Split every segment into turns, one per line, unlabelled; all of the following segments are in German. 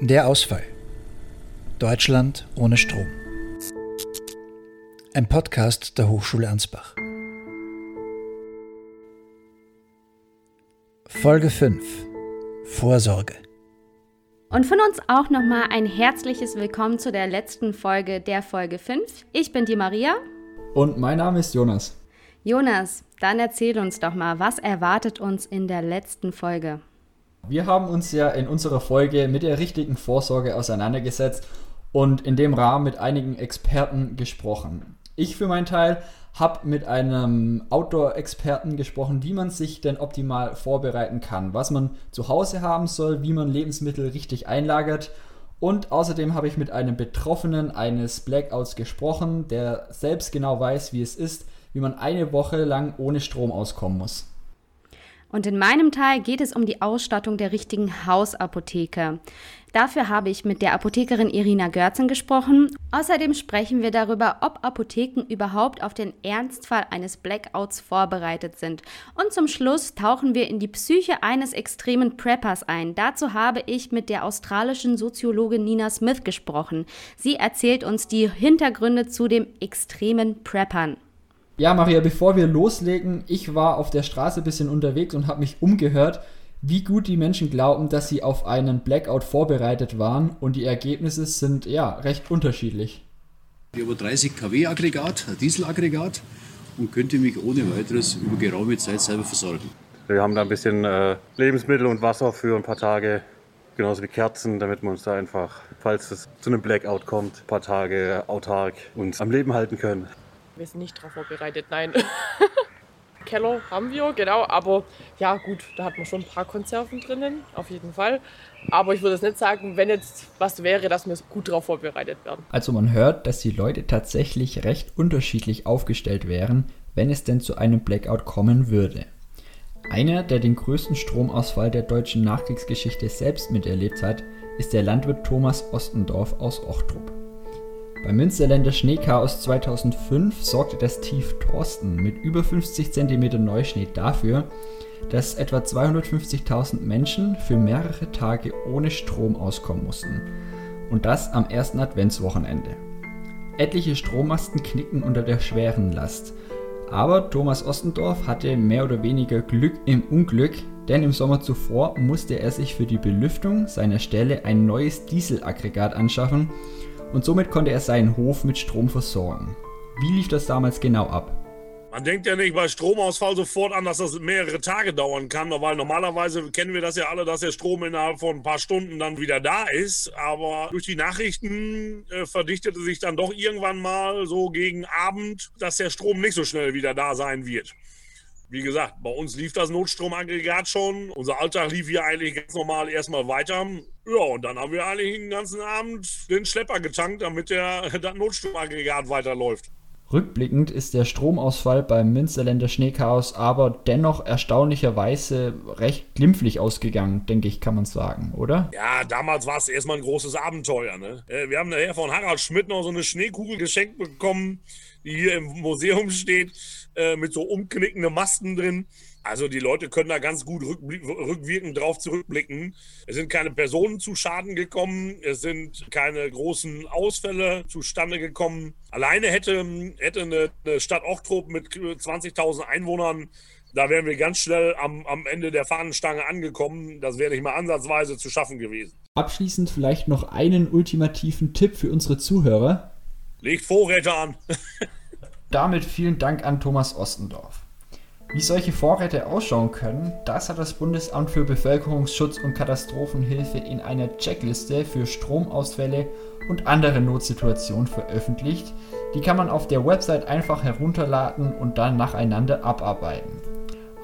Der Ausfall. Deutschland ohne Strom. Ein Podcast der Hochschule Ansbach. Folge 5. Vorsorge.
Und von uns auch nochmal ein herzliches Willkommen zu der letzten Folge der Folge 5. Ich bin die Maria.
Und mein Name ist Jonas.
Jonas, dann erzähl uns doch mal, was erwartet uns in der letzten Folge?
Wir haben uns ja in unserer Folge mit der richtigen Vorsorge auseinandergesetzt und in dem Rahmen mit einigen Experten gesprochen. Ich für meinen Teil habe mit einem Outdoor-Experten gesprochen, wie man sich denn optimal vorbereiten kann, was man zu Hause haben soll, wie man Lebensmittel richtig einlagert. Und außerdem habe ich mit einem Betroffenen eines Blackouts gesprochen, der selbst genau weiß, wie es ist, wie man eine Woche lang ohne Strom auskommen muss.
Und in meinem Teil geht es um die Ausstattung der richtigen Hausapotheke. Dafür habe ich mit der Apothekerin Irina Görzen gesprochen. Außerdem sprechen wir darüber, ob Apotheken überhaupt auf den Ernstfall eines Blackouts vorbereitet sind. Und zum Schluss tauchen wir in die Psyche eines extremen Preppers ein. Dazu habe ich mit der australischen Soziologin Nina Smith gesprochen. Sie erzählt uns die Hintergründe zu dem extremen Preppern.
Ja, Maria, bevor wir loslegen, ich war auf der Straße ein bisschen unterwegs und habe mich umgehört, wie gut die Menschen glauben, dass sie auf einen Blackout vorbereitet waren und die Ergebnisse sind ja recht unterschiedlich.
Ich habe 30 kW Aggregat, ein Dieselaggregat und könnte mich ohne weiteres über geraume Zeit selber versorgen.
Wir haben da ein bisschen äh, Lebensmittel und Wasser für ein paar Tage, genauso wie Kerzen, damit wir uns da einfach, falls es zu einem Blackout kommt, ein paar Tage autark uns am Leben halten können.
Wir sind nicht darauf vorbereitet, nein. Keller haben wir, genau, aber ja gut, da hat man schon ein paar Konserven drinnen, auf jeden Fall. Aber ich würde es nicht sagen, wenn jetzt was wäre, dass wir gut darauf vorbereitet werden.
Also man hört, dass die Leute tatsächlich recht unterschiedlich aufgestellt wären, wenn es denn zu einem Blackout kommen würde. Einer, der den größten Stromausfall der deutschen Nachkriegsgeschichte selbst miterlebt hat, ist der Landwirt Thomas Ostendorf aus Ochtrup. Beim Münsterländer Schneechaos 2005 sorgte das Tief Thorsten mit über 50 cm Neuschnee dafür, dass etwa 250.000 Menschen für mehrere Tage ohne Strom auskommen mussten. Und das am ersten Adventswochenende. Etliche Strommasten knicken unter der schweren Last. Aber Thomas Ostendorf hatte mehr oder weniger Glück im Unglück, denn im Sommer zuvor musste er sich für die Belüftung seiner Stelle ein neues Dieselaggregat anschaffen und somit konnte er seinen Hof mit Strom versorgen. Wie lief das damals genau ab?
Man denkt ja nicht bei Stromausfall sofort an, dass das mehrere Tage dauern kann, weil normalerweise kennen wir das ja alle, dass der Strom innerhalb von ein paar Stunden dann wieder da ist. Aber durch die Nachrichten äh, verdichtete sich dann doch irgendwann mal so gegen Abend, dass der Strom nicht so schnell wieder da sein wird. Wie gesagt, bei uns lief das Notstromaggregat schon. Unser Alltag lief hier eigentlich ganz normal erstmal weiter. Ja, und dann haben wir eigentlich den ganzen Abend den Schlepper getankt, damit der, das Notstromaggregat weiterläuft.
Rückblickend ist der Stromausfall beim Münsterländer Schneechaos aber dennoch erstaunlicherweise recht glimpflich ausgegangen, denke ich, kann man sagen, oder?
Ja, damals war es erstmal ein großes Abenteuer. Ne? Äh, wir haben daher von Harald Schmidt noch so eine Schneekugel geschenkt bekommen, die hier im Museum steht, äh, mit so umknickenden Masten drin. Also die Leute können da ganz gut rückwirkend drauf zurückblicken. Es sind keine Personen zu Schaden gekommen, es sind keine großen Ausfälle zustande gekommen. Alleine hätte, hätte eine, eine Stadt Ochtrup mit 20.000 Einwohnern, da wären wir ganz schnell am, am Ende der Fahnenstange angekommen. Das wäre nicht mal ansatzweise zu schaffen gewesen.
Abschließend vielleicht noch einen ultimativen Tipp für unsere Zuhörer.
Legt Vorräte an.
Damit vielen Dank an Thomas Ostendorf. Wie solche Vorräte ausschauen können, das hat das Bundesamt für Bevölkerungsschutz und Katastrophenhilfe in einer Checkliste für Stromausfälle und andere Notsituationen veröffentlicht. Die kann man auf der Website einfach herunterladen und dann nacheinander abarbeiten.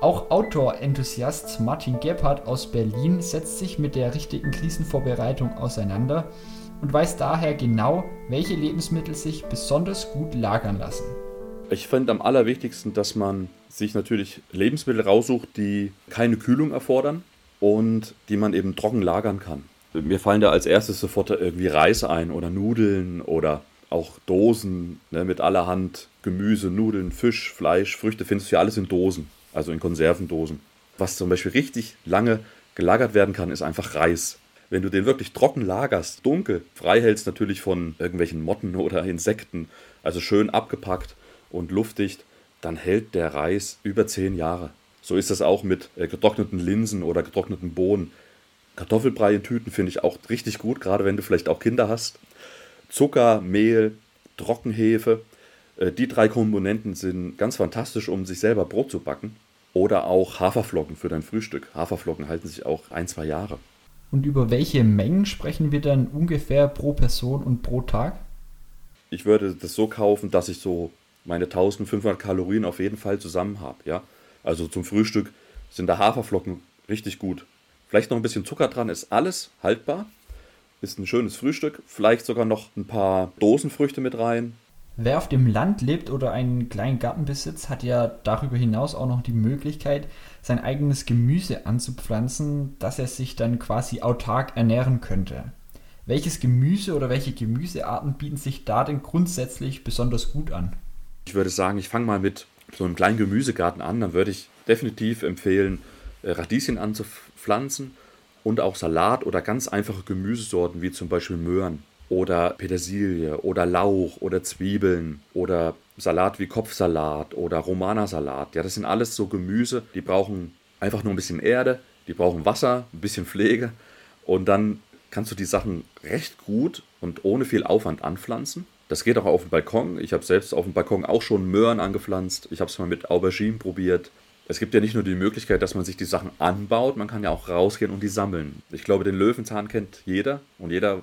Auch Outdoor-Enthusiast Martin Gebhardt aus Berlin setzt sich mit der richtigen Krisenvorbereitung auseinander und weiß daher genau, welche Lebensmittel sich besonders gut lagern lassen.
Ich finde am allerwichtigsten, dass man sich natürlich Lebensmittel raussucht, die keine Kühlung erfordern und die man eben trocken lagern kann. Mir fallen da als erstes sofort irgendwie Reis ein oder Nudeln oder auch Dosen ne, mit allerhand Gemüse, Nudeln, Fisch, Fleisch, Früchte, findest du ja alles in Dosen, also in Konservendosen. Was zum Beispiel richtig lange gelagert werden kann, ist einfach Reis. Wenn du den wirklich trocken lagerst, dunkel, frei hältst natürlich von irgendwelchen Motten oder Insekten, also schön abgepackt und luftdicht, dann hält der Reis über zehn Jahre. So ist das auch mit äh, getrockneten Linsen oder getrockneten Bohnen. Kartoffelbrei in Tüten finde ich auch richtig gut, gerade wenn du vielleicht auch Kinder hast. Zucker, Mehl, Trockenhefe, äh, die drei Komponenten sind ganz fantastisch, um sich selber Brot zu backen. Oder auch Haferflocken für dein Frühstück. Haferflocken halten sich auch ein, zwei Jahre.
Und über welche Mengen sprechen wir dann ungefähr pro Person und pro Tag?
Ich würde das so kaufen, dass ich so meine 1500 Kalorien auf jeden Fall zusammen habe. Ja? Also zum Frühstück sind da Haferflocken richtig gut. Vielleicht noch ein bisschen Zucker dran, ist alles haltbar. Ist ein schönes Frühstück. Vielleicht sogar noch ein paar Dosenfrüchte mit rein.
Wer auf dem Land lebt oder einen kleinen Garten besitzt, hat ja darüber hinaus auch noch die Möglichkeit, sein eigenes Gemüse anzupflanzen, dass er sich dann quasi autark ernähren könnte. Welches Gemüse oder welche Gemüsearten bieten sich da denn grundsätzlich besonders gut an?
Ich würde sagen, ich fange mal mit so einem kleinen Gemüsegarten an. Dann würde ich definitiv empfehlen, äh, Radieschen anzupflanzen und auch Salat oder ganz einfache Gemüsesorten wie zum Beispiel Möhren oder Petersilie oder Lauch oder Zwiebeln oder Salat wie Kopfsalat oder Romana-Salat. Ja, das sind alles so Gemüse, die brauchen einfach nur ein bisschen Erde, die brauchen Wasser, ein bisschen Pflege und dann kannst du die Sachen recht gut und ohne viel Aufwand anpflanzen. Das geht auch auf dem Balkon. Ich habe selbst auf dem Balkon auch schon Möhren angepflanzt. Ich habe es mal mit Aubergine probiert. Es gibt ja nicht nur die Möglichkeit, dass man sich die Sachen anbaut, man kann ja auch rausgehen und die sammeln. Ich glaube, den Löwenzahn kennt jeder und jeder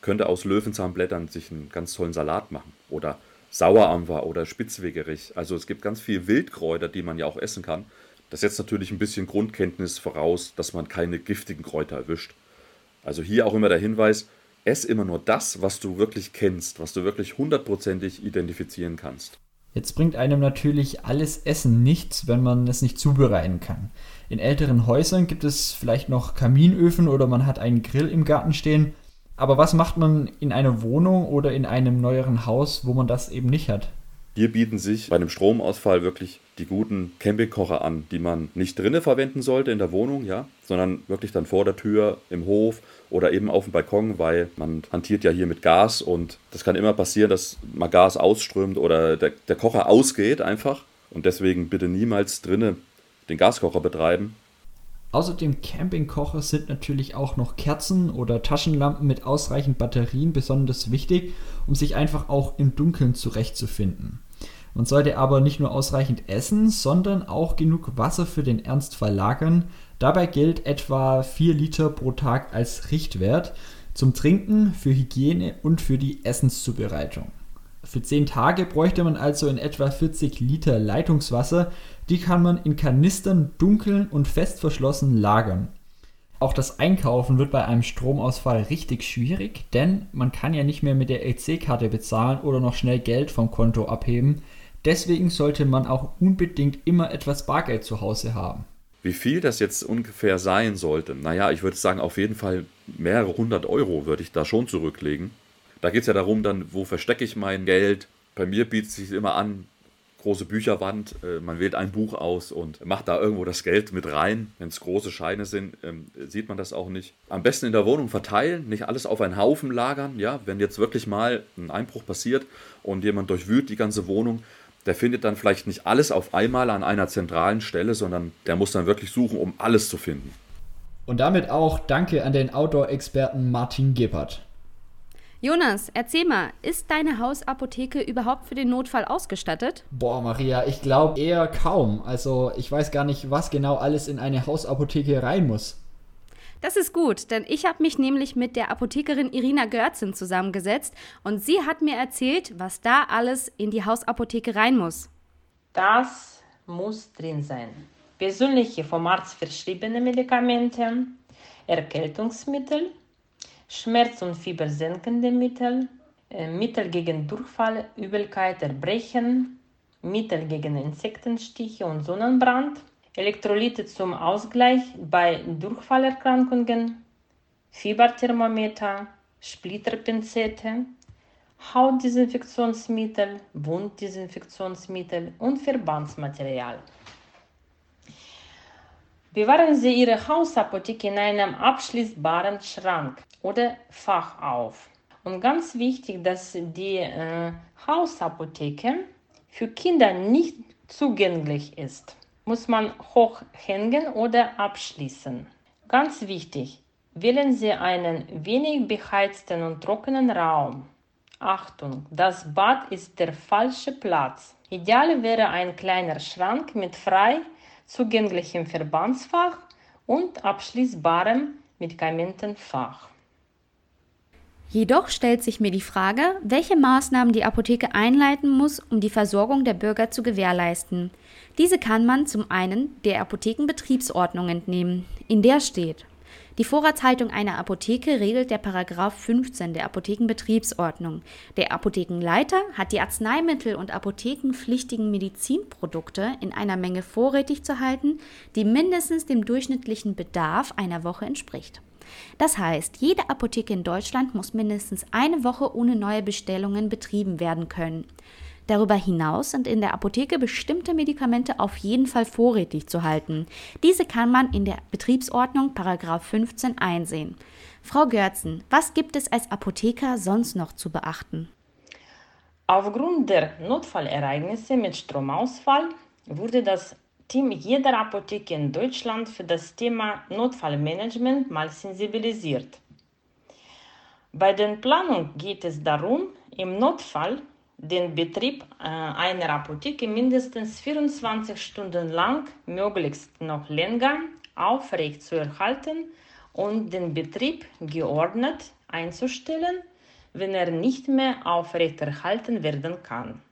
könnte aus Löwenzahnblättern sich einen ganz tollen Salat machen. Oder Saueramber oder Spitzwegerich. Also es gibt ganz viele Wildkräuter, die man ja auch essen kann. Das setzt natürlich ein bisschen Grundkenntnis voraus, dass man keine giftigen Kräuter erwischt. Also hier auch immer der Hinweis, ess immer nur das, was du wirklich kennst, was du wirklich hundertprozentig identifizieren kannst.
Jetzt bringt einem natürlich alles Essen nichts, wenn man es nicht zubereiten kann. In älteren Häusern gibt es vielleicht noch Kaminöfen oder man hat einen Grill im Garten stehen. Aber was macht man in einer Wohnung oder in einem neueren Haus, wo man das eben nicht hat?
Hier bieten sich bei einem Stromausfall wirklich die guten Campingkocher an, die man nicht drinnen verwenden sollte in der Wohnung, ja, sondern wirklich dann vor der Tür, im Hof oder eben auf dem Balkon, weil man hantiert ja hier mit Gas und das kann immer passieren, dass mal Gas ausströmt oder der, der Kocher ausgeht einfach. Und deswegen bitte niemals drinnen den Gaskocher betreiben,
Außer dem Campingkocher sind natürlich auch noch Kerzen oder Taschenlampen mit ausreichend Batterien besonders wichtig, um sich einfach auch im Dunkeln zurechtzufinden. Man sollte aber nicht nur ausreichend essen, sondern auch genug Wasser für den Ernstfall lagern. Dabei gilt etwa 4 Liter pro Tag als Richtwert zum Trinken, für Hygiene und für die Essenszubereitung. Für 10 Tage bräuchte man also in etwa 40 Liter Leitungswasser, die kann man in Kanistern dunkel und fest verschlossen lagern. Auch das Einkaufen wird bei einem Stromausfall richtig schwierig, denn man kann ja nicht mehr mit der EC-Karte bezahlen oder noch schnell Geld vom Konto abheben. Deswegen sollte man auch unbedingt immer etwas Bargeld zu Hause haben.
Wie viel das jetzt ungefähr sein sollte, naja, ich würde sagen, auf jeden Fall mehrere hundert Euro würde ich da schon zurücklegen. Da geht es ja darum, dann, wo verstecke ich mein Geld? Bei mir bietet es sich immer an, große Bücherwand, äh, man wählt ein Buch aus und macht da irgendwo das Geld mit rein. Wenn es große Scheine sind, ähm, sieht man das auch nicht. Am besten in der Wohnung verteilen, nicht alles auf einen Haufen lagern. Ja, wenn jetzt wirklich mal ein Einbruch passiert und jemand durchwühlt die ganze Wohnung, der findet dann vielleicht nicht alles auf einmal an einer zentralen Stelle, sondern der muss dann wirklich suchen, um alles zu finden.
Und damit auch Danke an den Outdoor-Experten Martin Gebhardt.
Jonas, erzähl mal, ist deine Hausapotheke überhaupt für den Notfall ausgestattet?
Boah, Maria, ich glaube eher kaum. Also ich weiß gar nicht, was genau alles in eine Hausapotheke rein muss.
Das ist gut, denn ich habe mich nämlich mit der Apothekerin Irina Görzen zusammengesetzt und sie hat mir erzählt, was da alles in die Hausapotheke rein muss.
Das muss drin sein. Persönliche vom Arzt verschriebene Medikamente, Erkältungsmittel, Schmerz- und fiebersenkende Mittel, äh, Mittel gegen Durchfall, Übelkeit, Erbrechen, Mittel gegen Insektenstiche und Sonnenbrand, Elektrolyte zum Ausgleich bei Durchfallerkrankungen, Fieberthermometer, Splitterpinzette, Hautdesinfektionsmittel, Wunddesinfektionsmittel und Verbandsmaterial. Bewahren Sie Ihre Hausapotheke in einem abschließbaren Schrank oder Fach auf. Und ganz wichtig, dass die äh, Hausapotheke für Kinder nicht zugänglich ist. Muss man hochhängen oder abschließen. Ganz wichtig, wählen Sie einen wenig beheizten und trockenen Raum. Achtung, das Bad ist der falsche Platz. Ideal wäre ein kleiner Schrank mit frei zugänglichem Verbandsfach und abschließbarem Medikamentenfach.
Jedoch stellt sich mir die Frage, welche Maßnahmen die Apotheke einleiten muss, um die Versorgung der Bürger zu gewährleisten. Diese kann man zum einen der Apothekenbetriebsordnung entnehmen, in der steht, die Vorratshaltung einer Apotheke regelt der Paragraph 15 der Apothekenbetriebsordnung. Der Apothekenleiter hat die Arzneimittel und apothekenpflichtigen Medizinprodukte in einer Menge vorrätig zu halten, die mindestens dem durchschnittlichen Bedarf einer Woche entspricht. Das heißt, jede Apotheke in Deutschland muss mindestens eine Woche ohne neue Bestellungen betrieben werden können. Darüber hinaus sind in der Apotheke bestimmte Medikamente auf jeden Fall vorrätig zu halten. Diese kann man in der Betriebsordnung Paragraph 15 einsehen. Frau Görzen, was gibt es als Apotheker sonst noch zu beachten?
Aufgrund der Notfallereignisse mit Stromausfall wurde das Team jeder Apotheke in Deutschland für das Thema Notfallmanagement mal sensibilisiert. Bei der Planung geht es darum, im Notfall den Betrieb äh, einer Apotheke mindestens 24 Stunden lang, möglichst noch länger, aufrecht zu erhalten und den Betrieb geordnet einzustellen, wenn er nicht mehr aufrechterhalten werden kann,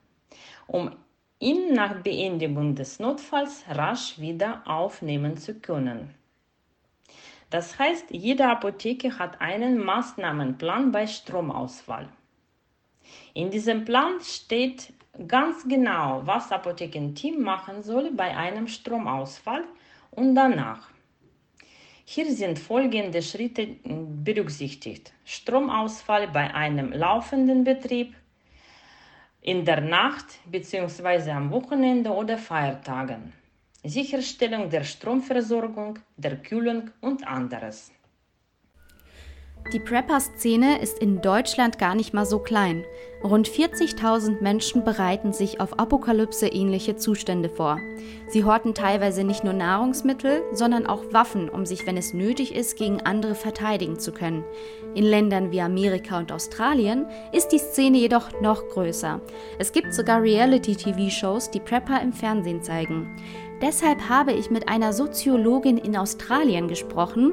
um ihn nach Beendigung des Notfalls rasch wieder aufnehmen zu können. Das heißt, jede Apotheke hat einen Maßnahmenplan bei Stromausfall. In diesem Plan steht ganz genau, was Apothekenteam machen soll bei einem Stromausfall und danach. Hier sind folgende Schritte berücksichtigt. Stromausfall bei einem laufenden Betrieb, in der Nacht bzw. am Wochenende oder Feiertagen, Sicherstellung der Stromversorgung, der Kühlung und anderes.
Die Prepper-Szene ist in Deutschland gar nicht mal so klein. Rund 40.000 Menschen bereiten sich auf Apokalypse-ähnliche Zustände vor. Sie horten teilweise nicht nur Nahrungsmittel, sondern auch Waffen, um sich, wenn es nötig ist, gegen andere verteidigen zu können. In Ländern wie Amerika und Australien ist die Szene jedoch noch größer. Es gibt sogar Reality-TV-Shows, die Prepper im Fernsehen zeigen. Deshalb habe ich mit einer Soziologin in Australien gesprochen.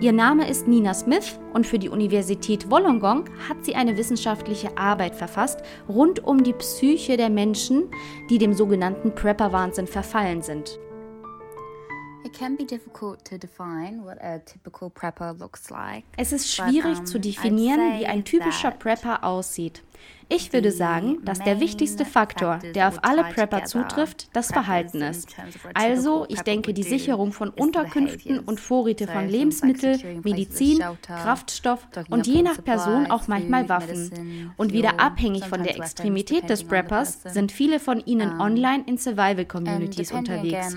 Ihr Name ist Nina Smith und für die Universität Wollongong hat sie eine wissenschaftliche Arbeit verfasst rund um die Psyche der Menschen, die dem sogenannten Prepper-Wahnsinn verfallen sind. Es ist schwierig zu definieren, wie ein typischer Prepper aussieht. Ich würde sagen, dass der wichtigste Faktor, der auf alle Prepper zutrifft, das Verhalten ist. Also, ich denke, die Sicherung von Unterkünften und Vorräte von Lebensmitteln, Medizin, Kraftstoff und je nach Person auch manchmal Waffen. Und wieder abhängig von der Extremität des Preppers sind viele von ihnen online in Survival-Communities unterwegs.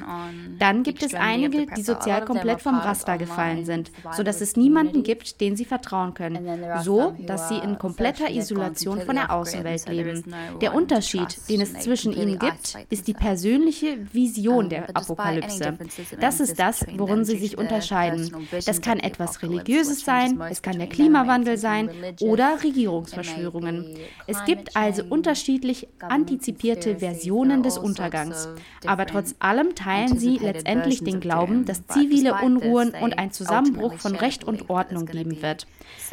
Dann gibt es einige, die sozial komplett vom Raster gefallen sind, sodass es niemanden gibt, den sie vertrauen können. So, dass sie in kompletter Isolation von der Außenwelt leben. Der Unterschied, den es zwischen ihnen gibt, ist die persönliche Vision der Apokalypse. Das ist das, worin sie sich unterscheiden. Das kann etwas Religiöses sein, es kann der Klimawandel sein oder Regierungsverschwörungen. Es gibt also unterschiedlich antizipierte Versionen des Untergangs. Aber trotz allem teilen sie letztendlich den Glauben, dass zivile Unruhen und ein Zusammenbruch von Recht und Ordnung geben wird.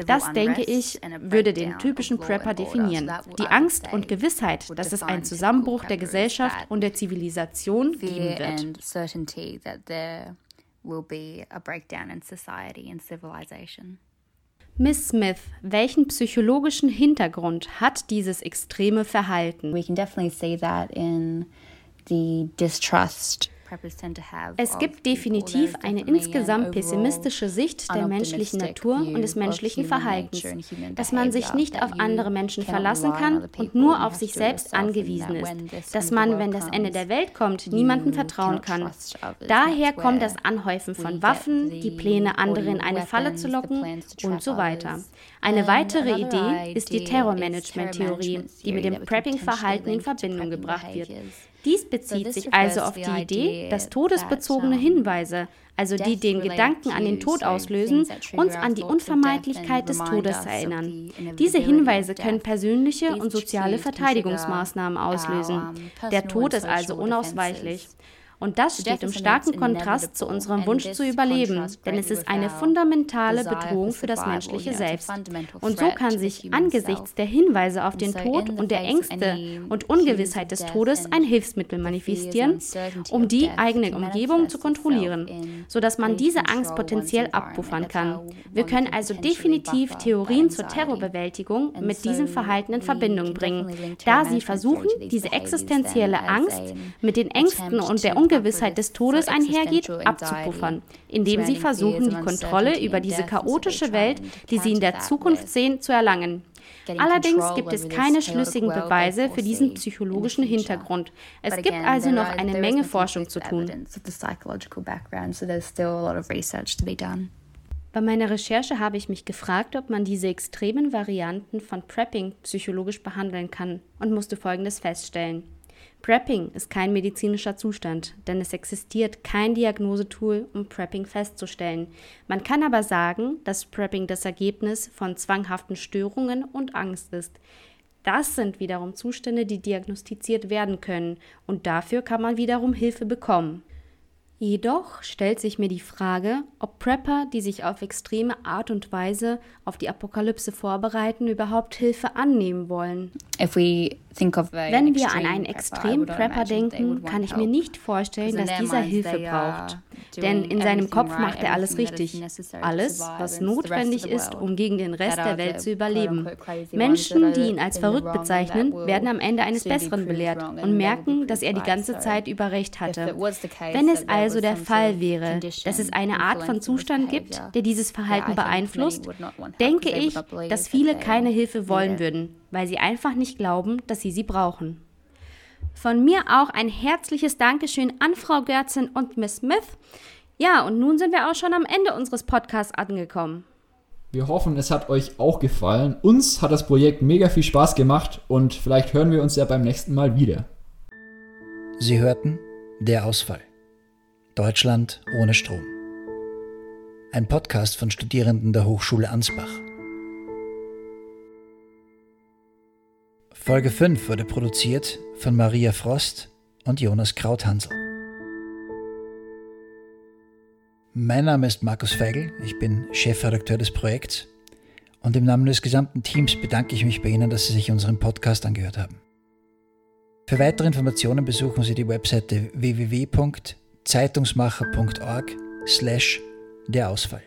Das, denke ich, würde den typischen Prepper definieren. Die Angst und Gewissheit, dass es einen Zusammenbruch der Gesellschaft und der Zivilisation geben wird. Miss Smith, welchen psychologischen Hintergrund hat dieses extreme Verhalten?
We can definitely see that in the distrust
Es gibt definitiv eine insgesamt pessimistische Sicht der menschlichen Natur und des menschlichen Verhaltens, dass man sich nicht auf andere Menschen verlassen kann und nur auf sich selbst angewiesen ist, dass man, wenn das Ende der Welt kommt, niemandem vertrauen kann. Daher kommt das Anhäufen von Waffen, die Pläne, andere in eine Falle zu locken und so weiter. Eine weitere Idee ist die Terrormanagement-Theorie, die mit dem Prepping-Verhalten in Verbindung gebracht wird. Dies bezieht sich also auf die Idee, dass todesbezogene Hinweise, also die den Gedanken an den Tod auslösen, uns an die Unvermeidlichkeit des Todes erinnern. Diese Hinweise können persönliche und soziale Verteidigungsmaßnahmen auslösen. Der Tod ist also unausweichlich. Und das steht im starken Kontrast zu unserem Wunsch zu überleben, denn es ist eine fundamentale Bedrohung für das menschliche Selbst. Und so kann sich angesichts der Hinweise auf den Tod und der Ängste und Ungewissheit des Todes ein Hilfsmittel manifestieren, um die eigene Umgebung zu kontrollieren, sodass man diese Angst potenziell abpuffern kann. Wir können also definitiv Theorien zur Terrorbewältigung mit diesem Verhalten in Verbindung bringen, da sie versuchen, diese existenzielle Angst mit den Ängsten und der Ungewissheit des Todes einhergeht, abzupuffern, indem sie versuchen, die Kontrolle über diese chaotische Welt, die sie in der Zukunft sehen, zu erlangen. Allerdings gibt es keine schlüssigen Beweise für diesen psychologischen Hintergrund. Es gibt also noch eine Menge Forschung zu tun. Bei meiner Recherche habe ich mich gefragt, ob man diese extremen Varianten von Prepping psychologisch behandeln kann und musste Folgendes feststellen. Prepping ist kein medizinischer Zustand, denn es existiert kein Diagnosetool, um Prepping festzustellen. Man kann aber sagen, dass Prepping das Ergebnis von zwanghaften Störungen und Angst ist. Das sind wiederum Zustände, die diagnostiziert werden können, und dafür kann man wiederum Hilfe bekommen. Jedoch stellt sich mir die Frage, ob Prepper, die sich auf extreme Art und Weise auf die Apokalypse vorbereiten, überhaupt Hilfe annehmen wollen. Wenn wir an einen extremen Prepper denken, kann ich mir nicht vorstellen, dass dieser Hilfe braucht. Denn in seinem Kopf macht er alles richtig. Alles, was notwendig ist, um gegen den Rest der Welt zu überleben. Menschen, die ihn als verrückt bezeichnen, werden am Ende eines Besseren belehrt und merken, dass er die ganze Zeit über Recht hatte. Wenn es also der Fall wäre, dass es eine Art von Zustand gibt, der dieses Verhalten beeinflusst, denke ich, dass viele keine Hilfe wollen würden, weil sie einfach nicht glauben, dass sie sie brauchen. Von mir auch ein herzliches Dankeschön an Frau Görzin und Miss Smith. Ja, und nun sind wir auch schon am Ende unseres Podcasts angekommen.
Wir hoffen, es hat euch auch gefallen. Uns hat das Projekt mega viel Spaß gemacht und vielleicht hören wir uns ja beim nächsten Mal wieder.
Sie hörten Der Ausfall. Deutschland ohne Strom. Ein Podcast von Studierenden der Hochschule Ansbach. Folge 5 wurde produziert von Maria Frost und Jonas Krauthansel. Mein Name ist Markus Feigl, ich bin Chefredakteur des Projekts und im Namen des gesamten Teams bedanke ich mich bei Ihnen, dass Sie sich unseren Podcast angehört haben. Für weitere Informationen besuchen Sie die Webseite www.zeitungsmacher.org slash der Ausfall.